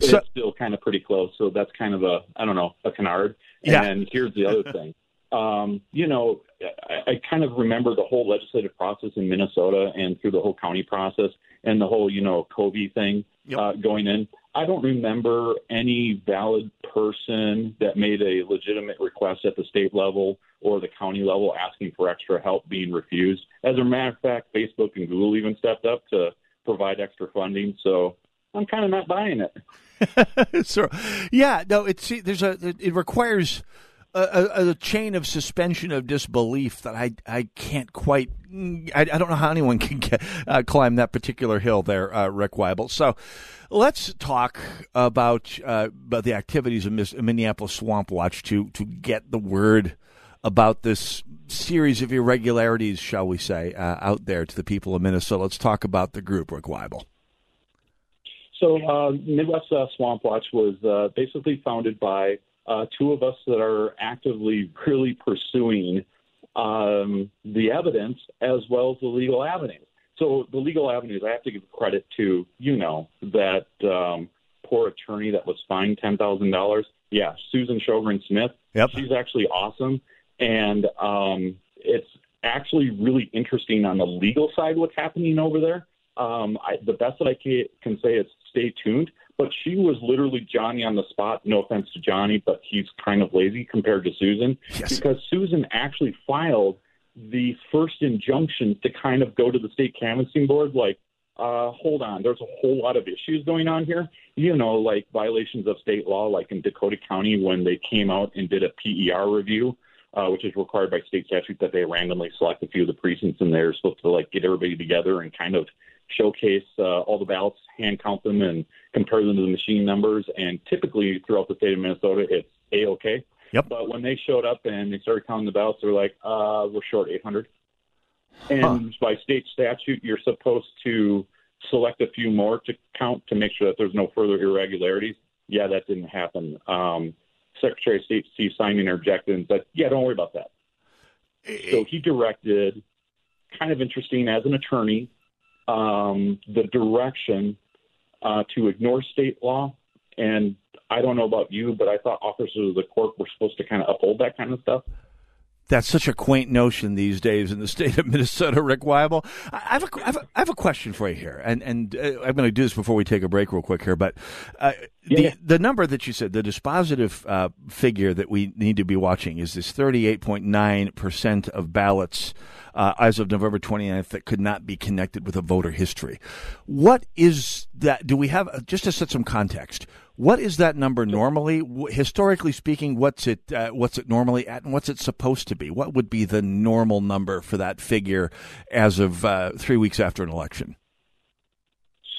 It's still kind of pretty close. So that's kind of a, I don't know, a canard. Yeah. And here's the other thing. Um, you know, I, I kind of remember the whole legislative process in Minnesota and through the whole county process and the whole, you know, COVID thing uh, going in. I don't remember any valid person that made a legitimate request at the state level or the county level asking for extra help being refused. As a matter of fact, Facebook and Google even stepped up to provide extra funding. So I'm kind of not buying it. so, yeah, no, it's there's a it requires a, a, a chain of suspension of disbelief that I I can't quite I, I don't know how anyone can get, uh, climb that particular hill there, uh, Rick Weible. So. Let's talk about uh, about the activities of Miss, Minneapolis Swamp Watch to to get the word about this series of irregularities, shall we say, uh, out there to the people of Minnesota. Let's talk about the group, Rick Weible. So, uh, Midwest uh, Swamp Watch was basically founded by uh, two of us that are actively really pursuing um, the evidence as well as the legal avenues. So, the legal avenues, I have to give credit to, you know, that um, poor attorney that was fined $10,000. Yeah, Susan Shogren Smith. Yep. She's actually awesome. And um, it's actually really interesting on the legal side what's happening over there. Um, I, the best that I can, can say is stay tuned. But she was literally Johnny on the spot. No offense to Johnny, but he's kind of lazy compared to Susan yes. because Susan actually filed the first injunction to kind of go to the state canvassing board. Like, uh, hold on, there's a whole lot of issues going on here. You know, like violations of state law, like in Dakota County when they came out and did a PER review uh, which is required by state statute that they randomly select a few of the precincts and they're supposed to like get everybody together and kind of showcase uh, all the ballots, hand count them, and compare them to the machine numbers. And typically throughout the state of Minnesota, it's a okay. Yep. But when they showed up and they started counting the ballots, they're like, uh, "We're short 800." And by state statute, you're supposed to select a few more to count to make sure that there's no further irregularities. Yeah, that didn't happen. Um, Secretary of State Steve Simon interjected and said, "Yeah, don't worry about that." So he directed, kind of interesting as an attorney, um, the direction uh, to ignore state law. And I don't know about you, but I thought officers of the court were supposed to kind of uphold that kind of stuff. That's such a quaint notion these days in the state of Minnesota, Rick Weible. I have a, I have a, I have a question for you here, and and uh, I'm going to do this before we take a break, real quick here. But uh, the the number that you said, the dispositive uh, figure that we need to be watching is this 38.9 percent of ballots uh, as of November 29th that could not be connected with a voter history. What is that? Do we have just to set some context? What is that number normally? Historically speaking, what's it uh, what's it normally at, and what's it supposed to be? What would be the normal number for that figure as of uh, three weeks after an election?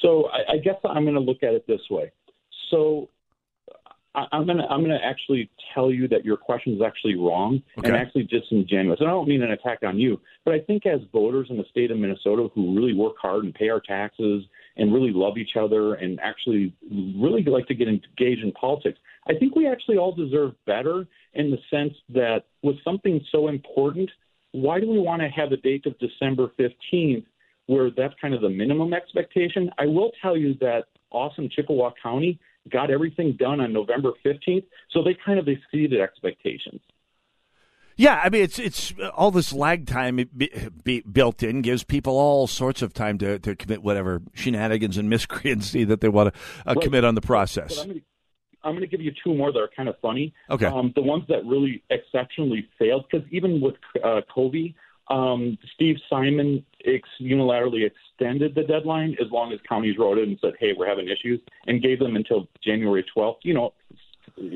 So I, I guess I'm going to look at it this way. so I, I'm gonna I'm gonna actually tell you that your question is actually wrong and Okay. actually disingenuous. And I don't mean an attack on you, but I think as voters in the state of Minnesota who really work hard and pay our taxes and really love each other and actually really like to get engaged in politics, I think we actually all deserve better in the sense that with something so important, why do we want to have a date of December 15th where that's kind of the minimum expectation? I will tell you that awesome Chippewa County got everything done on November 15th, so they kind of exceeded expectations. Yeah, I mean it's it's uh, all this lag time be, be built in gives people all sorts of time to, to commit whatever shenanigans and miscreancy that they want to uh, Right. commit on the process. I'm going to I'm going to give you two more that are kind of funny. Okay. Um, the ones that really exceptionally failed, because even with uh, Covey, um, Steve Simon ex- unilaterally extended the deadline as long as counties wrote it and said, "Hey, we're having issues," and gave them until January 12th. You know,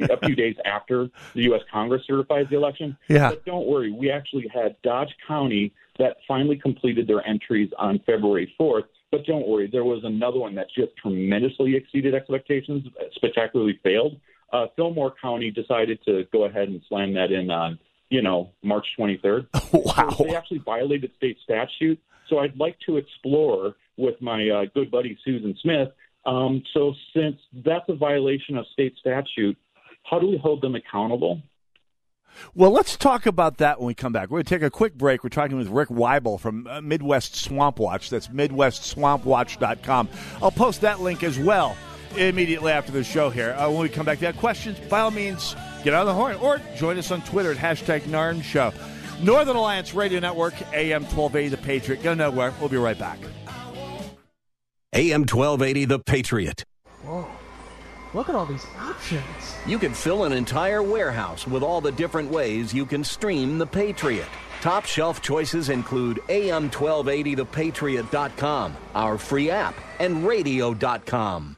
a few days after the U.S. Congress certifies the election. Yeah. But don't worry, we actually had Dodge County that finally completed their entries on February 4th. But don't worry, there was another one that just tremendously exceeded expectations, spectacularly failed. Uh, Fillmore County decided to go ahead and slam that in on, you know, March 23rd. wow. So they actually violated state statute. So I'd like to explore with my uh, good buddy Susan Smith. Um, so since that's a violation of state statute, how do we hold them accountable? Well, let's talk about that when we come back. We're going to take a quick break. We're talking with Rick Weible from uh, Midwest Swamp Watch. That's MidwestSwampWatch.com. I'll post that link as well immediately after the show here. Uh, when we come back, if you have questions, by all means, get on the horn or join us on Twitter at hashtag Narn Show. Northern Alliance Radio Network, AM 1280 The Patriot. Go nowhere. We'll be right back. AM 1280 The Patriot. Whoa. Look at all these options. You can fill an entire warehouse with all the different ways you can stream The Patriot. Top shelf choices include AM1280thepatriot.com, our free app, and radio.com.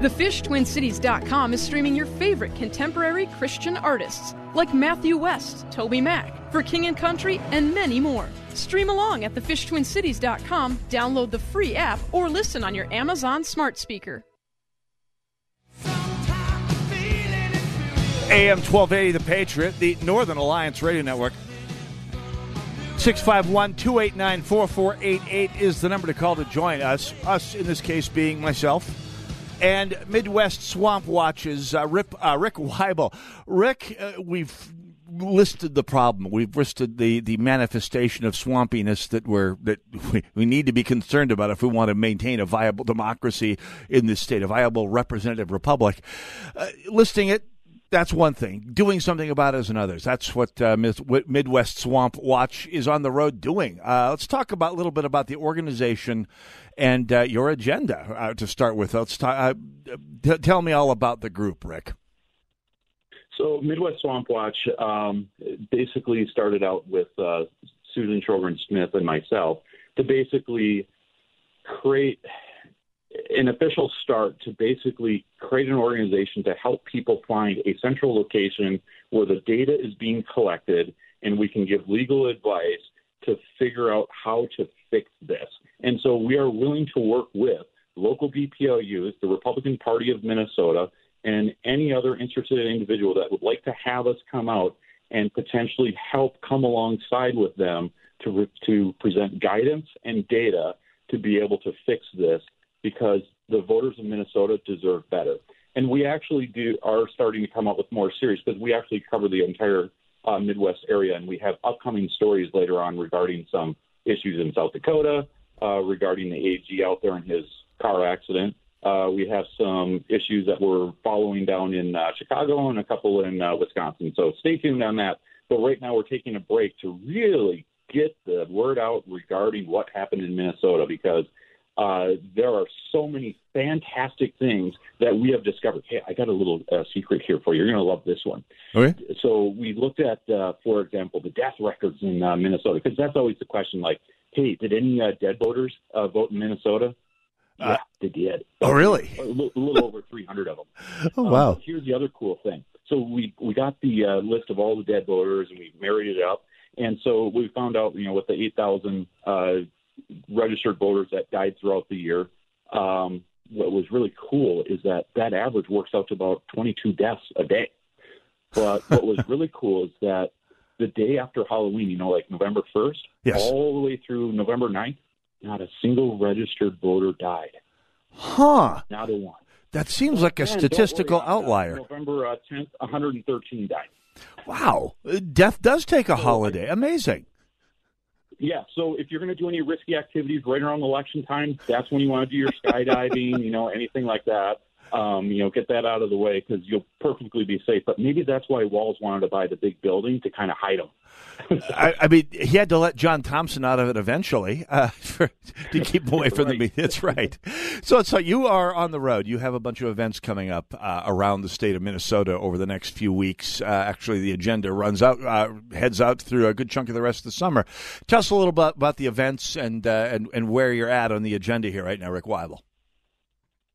TheFishTwinCities.com is streaming your favorite contemporary Christian artists like Matthew West, Toby Mac, For King and Country, and many more. Stream along at TheFishTwinCities.com, download the free app, or listen on your Amazon smart speaker. AM 1280, The Patriot, the Northern Alliance Radio Network. 651 289 4488 is the number to call to join us. Us, in this case, being myself and Midwest Swamp Watches, uh, Rip, uh, Rick Weible. Rick, uh, we've listed the problem. We've listed the, the manifestation of swampiness that we're that we, we need to be concerned about if we want to maintain a viable democracy in this state, a viable representative republic. Uh, listing it that's one thing. Doing something about it is another. That's what uh, Midwest Swamp Watch is on the road doing. Uh, let's talk about a little bit about the organization and uh, your agenda uh, to start with. Let's talk, uh, t- tell me all about the group, Rick. So Midwest Swamp Watch um, basically started out with uh, Susan Shogren Smith and myself to basically create an official start to basically create an organization to help people find a central location where the data is being collected and we can give legal advice to figure out how to fix this. And so we are willing to work with local BPOUs, the Republican Party of Minnesota, and any other interested individual that would like to have us come out and potentially help come alongside with them to, to present guidance and data to be able to fix this because the voters of Minnesota deserve better. And we actually do are starting to come up with more series because we actually cover the entire uh, Midwest area, and we have upcoming stories later on regarding some issues in South Dakota, uh, regarding the AG out there in his car accident. Uh, we have some issues that we're following down in uh, Chicago and a couple in uh, Wisconsin. So stay tuned on that. But right now, we're taking a break to really get the word out regarding what happened in Minnesota because uh, there are so many fantastic things that we have discovered. Hey, I got a little uh, secret here for you. You're going to love this one. Okay. So we looked at, uh, for example, the death records in uh, Minnesota because that's always the question. Like, hey, did any uh, dead voters uh, vote in Minnesota? Yeah, they did. Oh, really? A little, a little over 300 of them. Oh, wow. Um, here's the other cool thing. So we we got the uh, list of all the dead voters and we married it up, and so we found out, you know, with the 8,000 uh, registered voters that died throughout the year. Um, what was really cool is that that average works out to about 22 deaths a day. But what was really cool is that the day after Halloween, you know, like November 1st, Yes. all the way through November 9th, not a single registered voter died. Huh. Not a one. That seems like a And statistical worry, outlier. November uh, 10th, 113 died. Wow. Death does take a holiday. Amazing. Yeah, so if you're going to do any risky activities right around election time, that's when you want to do your skydiving, you know, anything like that. Um, you know, get that out of the way because you'll perfectly be safe. But maybe that's why Walz wanted to buy the big building to kind of hide them. I, I mean, he had to let John Thompson out of it eventually uh, for, to keep him away from the media. That's right. So, so you are on the road. You have a bunch of events coming up uh, around the state of Minnesota over the next few weeks. Uh, actually, the agenda runs out, uh, heads out through a good chunk of the rest of the summer. Tell us a little bit about the events and uh, and and where you're at on the agenda here right now, Rick Weible.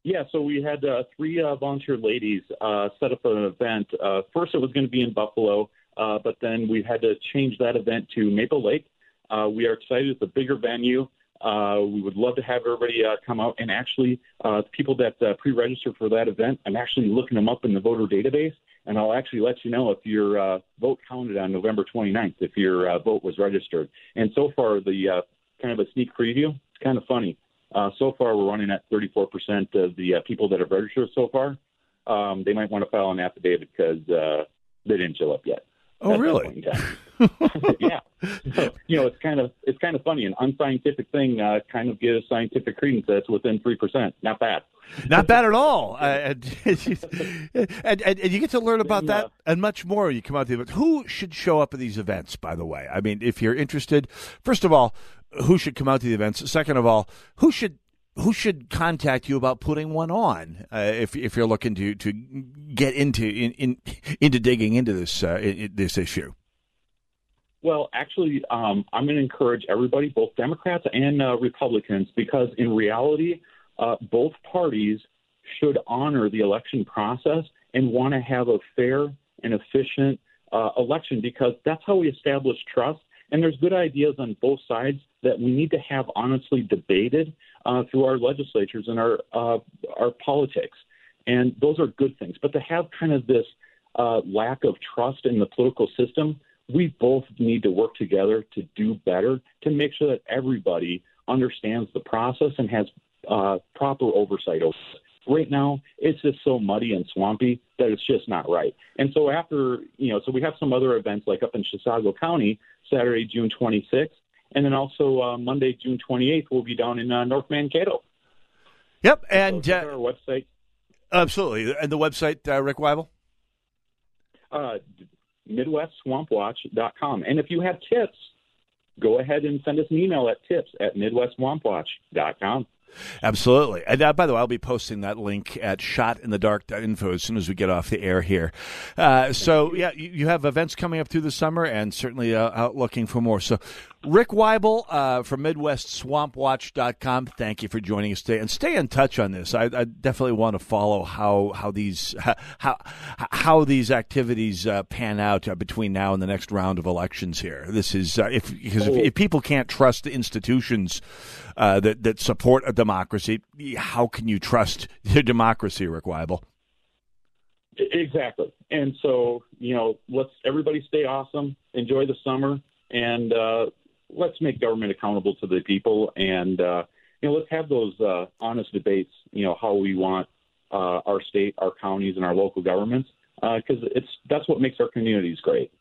Yeah, so we had uh, three uh, volunteer ladies uh, set up an event. Uh, first, it was going to be in Buffalo, uh, but then we had to change that event to Maple Lake. Uh, we are excited; it's a bigger venue. Uh, we would love to have everybody uh, come out and actually, uh, people that uh, pre-register for that event, I'm actually looking them up in the voter database, and I'll actually let you know if your uh, vote counted on November 29th, if your uh, vote was registered. And so far, the uh, kind of a sneak preview, it's kind of funny. Uh, so far, we're running at 34% of the uh, people that have registered so far. Um, they might want to file an affidavit because uh, they didn't show up yet. Oh, really? yeah. So, you know, it's kind of it's kind of funny. An unscientific thing uh, kind of gives scientific credence that's within three percent. Not bad. Not bad at all. Uh, and, and, and, and you get to learn about that and much more. You come out to the event. Who should show up at these events, by the way? I mean, if you're interested, first of all, who should come out to the events? Second of all, who should who should contact you about putting one on uh, if if you're looking to to get into in, in into digging into this uh, i- i- this issue? Well, actually, um, I'm going to encourage everybody, both Democrats and uh, Republicans, because in reality, uh, both parties should honor the election process and want to have a fair and efficient uh, election because that's how we establish trust. And there's good ideas on both sides that we need to have honestly debated uh, through our legislatures and our uh, our politics. And those are good things. But to have kind of this uh, lack of trust in the political system, we both need to work together to do better to make sure that everybody understands the process and has uh, proper oversight over it. Right now, it's just so muddy and swampy that it's just not right. And so after, you know, so we have some other events like up in Chisago County, Saturday, June 26th, and then also uh, Monday, June 28th, we'll be down in uh, North Mankato. Yep, and so our website, absolutely, and the website, uh, Rick Weible. uh, MidwestSwampWatch.com. And if you have tips, go ahead and send us an email at tips at MidwestSwampWatch.com. Absolutely. And uh, by the way, I'll be posting that link at shotinthedark.info as soon as we get off the air here. Uh, so, yeah, you, you have events coming up through the summer and certainly uh, out looking for more. So, Rick Weible uh, from MidwestSwampWatch.com, thank you for joining us today. And stay in touch on this. I, I definitely want to follow how how these how how these activities uh, pan out uh, between now and the next round of elections here. This is uh, if because if, if people can't trust the institutions uh, that that support a democracy, how can you trust your democracy, Rick Weible? Exactly. And so, you know, let's everybody stay awesome, enjoy the summer, and uh, let's make government accountable to the people. And, uh, you know, let's have those uh, honest debates, you know, how we want uh, our state, our counties, and our local governments, because it's that's what makes our communities great.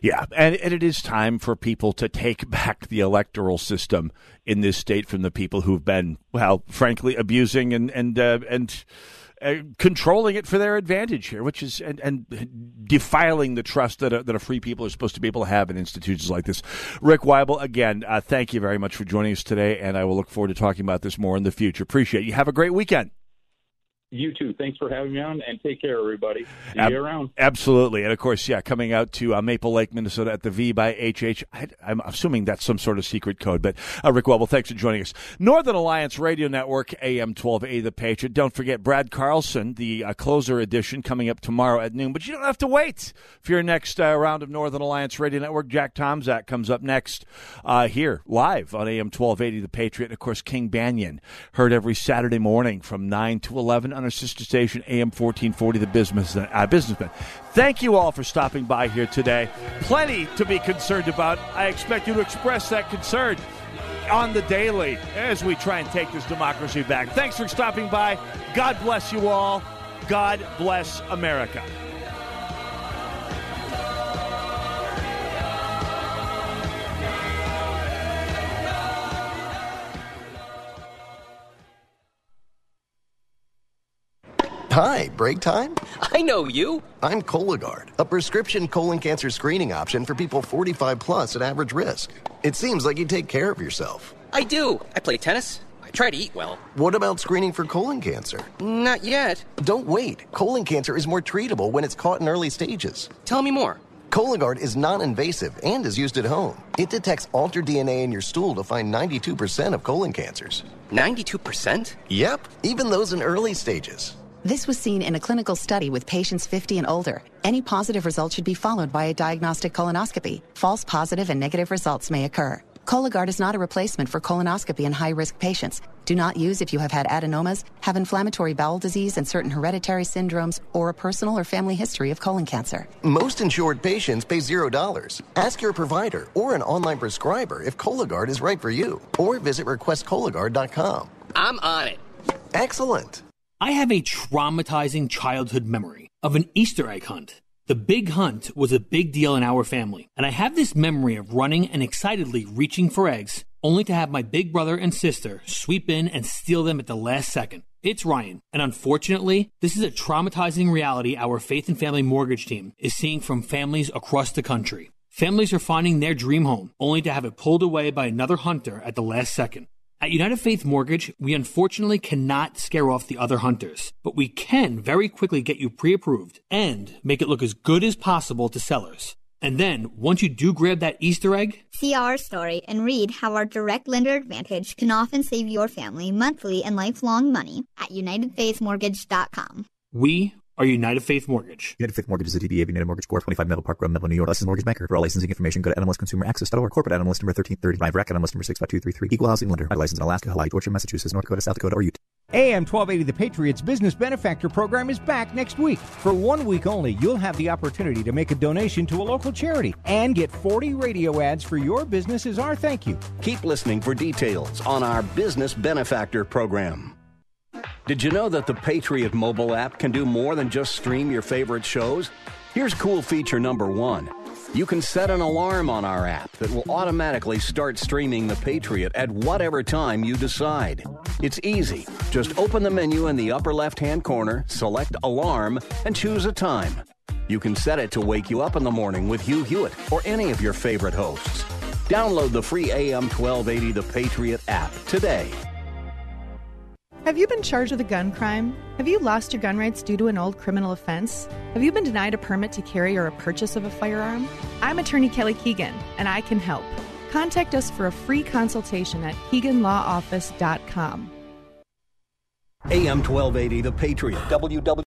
Yeah, and, and it is time for people to take back the electoral system in this state from the people who've been, well, frankly, abusing and and uh, and uh, controlling it for their advantage here, which is and, and defiling the trust that a, that a free people are supposed to be able to have in institutions like this. Rick Weible, again, uh, thank you very much for joining us today, and I will look forward to talking about this more in the future. Appreciate you. Have a great weekend. You too. Thanks for having me on, and take care, everybody. See Ab- you around. Absolutely. And of course, yeah, coming out to uh, Maple Lake, Minnesota at the V by HH. I, I'm assuming that's some sort of secret code. But uh, Rick Weible, thanks for joining us. Northern Alliance Radio Network, AM 12A, The Patriot. Don't forget Brad Carlson, the uh, closer edition, coming up tomorrow at noon. But you don't have to wait for your next uh, round of Northern Alliance Radio Network. Jack Tomczak comes up next uh, here, live on AM 1280 The Patriot. And of course, King Banaian, heard every Saturday morning from 9 to 11 on our sister station, AM 1440, The Business, uh, Businessman. Thank you all for stopping by here today. Plenty to be concerned about. I expect you to express that concern on the daily as we try and take this democracy back. Thanks for stopping by. God bless you all. God bless America. Hi, break time? I know you. I'm Cologuard, a prescription colon cancer screening option for people 45 plus at average risk. It seems like you take care of yourself. I do. I play tennis. I try to eat well. What about screening for colon cancer? Not yet. Don't wait. Colon cancer is more treatable when it's caught in early stages. Tell me more. Cologuard is non invasive and is used at home. It detects altered DNA in your stool to find 92% of colon cancers. 92%? Yep, even those in early stages. This was seen in a clinical study with patients 50 and older. Any positive result should be followed by a diagnostic colonoscopy. False positive and negative results may occur. Cologuard is not a replacement for colonoscopy in high risk patients. Do not use if you have had adenomas, have inflammatory bowel disease and certain hereditary syndromes, or a personal or family history of colon cancer. Most insured patients pay $0. Ask your provider or an online prescriber if Cologuard is right for you, or visit requestcologuard.com. I'm on it. Excellent. I have a traumatizing childhood memory of an Easter egg hunt. The big hunt was a big deal in our family, and I have this memory of running and excitedly reaching for eggs, only to have my big brother and sister sweep in and steal them at the last second. It's Ryan, and unfortunately, this is a traumatizing reality our Faith and Family Mortgage team is seeing from families across the country. Families are finding their dream home, only to have it pulled away by another hunter at the last second. At United Faith Mortgage, we unfortunately cannot scare off the other hunters, but we can very quickly get you pre approved and make it look as good as possible to sellers. And then, once you do grab that Easter egg, See our story and read how our direct lender advantage can often save your family monthly and lifelong money at UnitedFaithMortgage.com. we are United Faith Mortgage. United Faith Mortgage is a DBA of United Mortgage Corp. 25 Meadow Park Road, Melville, New York. Licensed mortgage banker. For all licensing information, go to NMLSConsumerAccess.org. Corporate NMLS number 1330. By Racket NMLS number 65233. Equal housing lender. By license in Alaska, Hawaii, Georgia, Massachusetts, North Dakota, South Dakota, or Utah. AM 1280 The Patriots Business Benefactor Program is back next week. For one week only, you'll have the opportunity to make a donation to a local charity and get 40 radio ads for your business as our thank you. Keep listening for details on our Business Benefactor Program. Did you know that the Patriot mobile app can do more than just stream your favorite shows? Here's cool feature number one. You can set an alarm on our app that will automatically start streaming The Patriot at whatever time you decide. It's easy. Just open the menu in the upper left hand corner, select Alarm, and choose a time. You can set it to wake you up in the morning with Hugh Hewitt or any of your favorite hosts. Download the free AM 1280 The Patriot app today. Have you been charged with a gun crime? Have you lost your gun rights due to an old criminal offense? Have you been denied a permit to carry or a purchase of a firearm? I'm attorney Kelly Keegan, and I can help. Contact us for a free consultation at KeeganLawOffice.com. AM 1280 The Patriot. www